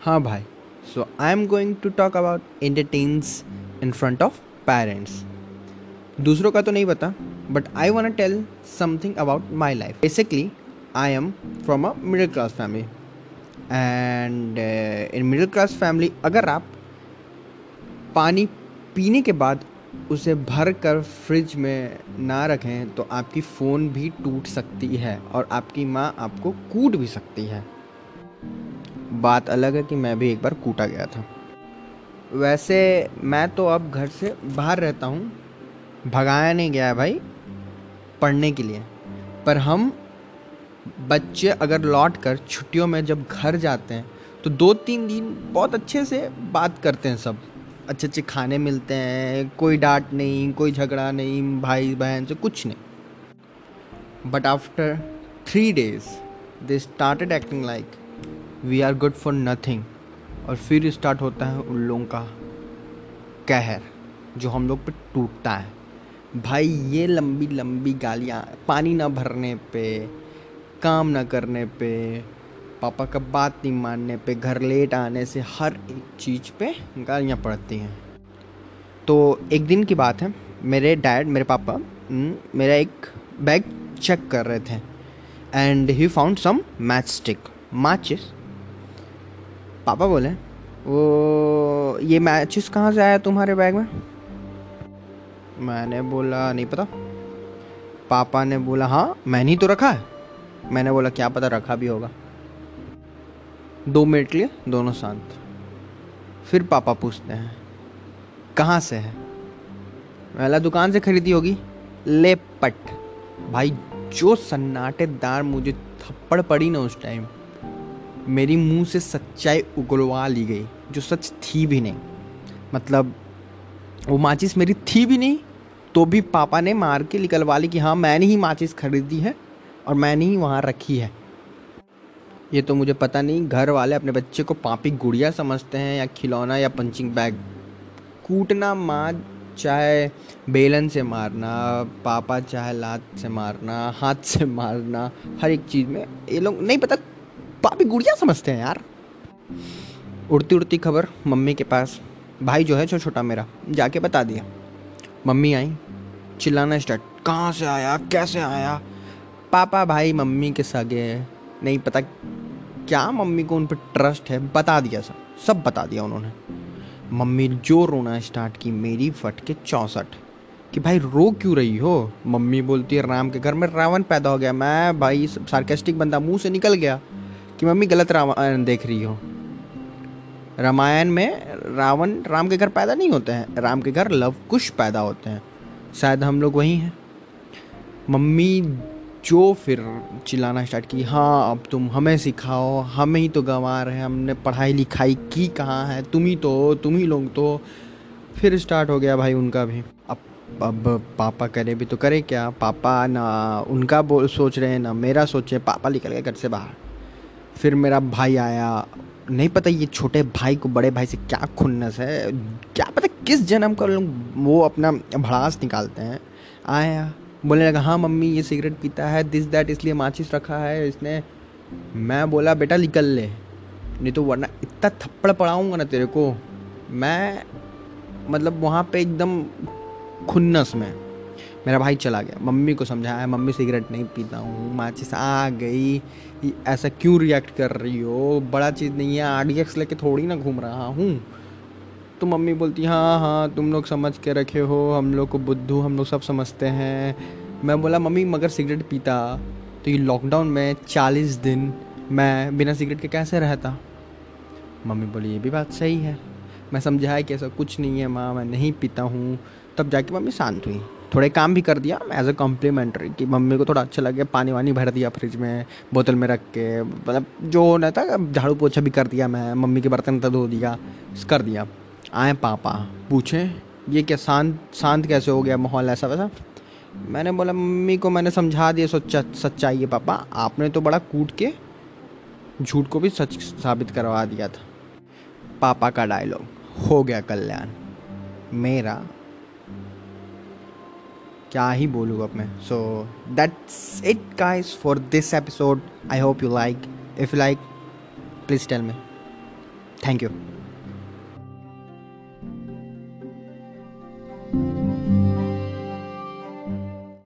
हाँ भाई। So I am going to talk about entertains in front of parents दूसरों का तो नहीं पता but I want tell something about my life basically I am from a middle class family and in middle class family अगर आप पानी पीने के बाद उसे भर कर फ्रिज में ना रखें तो आपकी फ़ोन भी टूट सकती है और आपकी माँ आपको कूट भी सकती है। बात अलग है कि मैं भी एक बार कूटा गया था। वैसे मैं तो अब घर से बाहर रहता हूँ। भगाया नहीं गया है भाई, पढ़ने के लिए। पर हम बच्चे अगर लौट कर छुट्टियों में जब घर जाते हैं तो दो तीन दिन बहुत अच्छे से बात करते हैं सब। अच्छे अच्छे खाने मिलते हैं, कोई डांट नहीं, कोई झगड़ा नहीं, भाई, बहन से कुछ नहीं। But after three days they started acting like we are good for nothing और फिर स्टार्ट होता है उन लोगों का कहर, जो हम लोग पे टूटता है। भाई, ये लंबी लंबी गालियाँ, पानी ना भरने पे, काम ना करने पे, पापा का बात नहीं मानने पे, घर लेट आने से हर एक चीज़ पे गालियाँ पड़ती हैं। तो एक दिन की बात है, मेरे डैड मेरे पापा मेरा एक बैग चेक कर रहे थे। And he found some match stick माचिस पापा बोले वो, ये मैचिस कहाँ से आया तुम्हारे बैग में? मैंने बोला, नहीं पता। पापा ने बोला हाँ मैंने ही तो रखा है। मैंने बोला, क्या पता रखा भी होगा। दो मिनट लिए, दोनों शांत। फिर पापा पूछते हैं, कहाँ से है? पहला दुकान से खरीदी होगी। ले पट। भाई, जो सन्नाटेदार मुझे थप्पड़ पड़ी ना उस टाइम मेरी मुँह से सच्चाई उगलवा ली गई, जो सच थी भी नहीं। मतलब वो माचिस मेरी थी भी नहीं तो भी पापा ने मार के निकलवा ली कि हाँ मैंने ही माचिस खरीदी है और मैंने ही वहाँ रखी है। ये तो मुझे पता नहीं, घर वाले अपने बच्चे को पापी गुड़िया समझते हैं या खिलौना या पंचिंग बैग कूटना मार चाहे बेलन से मारना, पापा चाहे लात से मारना, हाथ से मारना, हर एक चीज़ में, ये लोग, नहीं पता पापी गुड़िया समझते हैं यार। उड़ती उड़ती खबर मम्मी के पास। भाई जो है छोटा छोटा मेरा, जाके बता दिया। मम्मी आई, चिल्लाना स्टार्ट कहाँ से आया, कैसे आया? पापा भाई मम्मी के सगे नहीं पता क्या मम्मी को उन पर ट्रस्ट है, बता दिया सब सब बता दिया उन्होंने। मम्मी जो रोना स्टार्ट की, मेरी फट के चौंसठ। कि भाई रो क्यों रही हो? मम्मी बोलती है, राम के घर में रावण पैदा हो गया, मैं भाई सार्केस्टिक बंदा, मुँह से निकल गया। कि मम्मी गलत रामायण देख रही हो। रामायण में रावण राम के घर पैदा नहीं होते हैं। राम के घर लव कुश पैदा होते हैं। शायद हम लोग वही हैं। मम्मी जो फिर चिल्लाना स्टार्ट की हाँ अब तुम हमें सिखाओ, हमें ही तो गंवा रहे हैं, हमने पढ़ाई लिखाई की कहाँ है? तुम ही तो तुम ही लोग तो फिर स्टार्ट हो गया भाई उनका भी। अब अब पापा करे भी तो करे क्या? पापा ना उनका बोल सोच रहे हैं ना मेरा सोचे पापा निकल गए घर से बाहर। फिर मेरा भाई आया। नहीं पता ये छोटे भाई को, बड़े भाई से क्या खुन्नस है, क्या पता किस जन्म का लोग वो अपना भड़ास निकालते हैं। आया, बोलने लगा हाँ मम्मी, ये सिगरेट पीता है दिस दैट इसलिए माचिस रखा है, इसने मैं बोला, बेटा, निकल ले। नहीं तो वरना इतना थप्पड़ पड़ाऊँगा ना तेरे को। मैं मतलब वहाँ पे एकदम खुन्नस में। मेरा भाई चला गया। मम्मी को समझाया मम्मी सिगरेट नहीं पीता हूँ। माचिस आ गई। ऐसा क्यों रिएक्ट कर रही हो? बड़ा चीज़ नहीं है। आर डी लेके थोड़ी ना घूम रहा हूँ। तो मम्मी बोलती हाँ हाँ तुम लोग समझ के रखे हो। हम लोग को बुद्धू, हम लोग सब समझते हैं। मैं बोला, मम्मी, मगर सिगरेट पीता? तो ये लॉकडाउन में चालीस दिन मैं बिना सिगरेट के कैसे रहता? मम्मी बोली, ये भी बात सही है। मैं समझाया कि ऐसा कुछ नहीं है, माँ, मैं नहीं पीता हूँ। तब जाके मम्मी शांत हुई। थोड़े काम भी कर दिया एज अ कॉम्प्लीमेंट्री कि मम्मी को थोड़ा अच्छा लगे पानी वानी भर दिया फ्रिज में, बोतल में रख के मतलब जो होना था, झाड़ू पोछा भी कर दिया मैं, मम्मी के बर्तन धो दिया कर दिया। आए पापा, पूछे, ये क्या शांत शांत कैसे हो गया माहौल ऐसा वैसा? मैंने बोला, मम्मी को मैंने समझा दिया, सच्चा, सच्चाई है पापा, आपने तो बड़ा कूट के, झूठ को भी सच साबित करवा दिया था। पापा का डायलॉग हो गया कल्याण, मेरा क्या ही बोलूँ अब मैं? So that's it guys for this episode I hope you like if you like please tell me thank you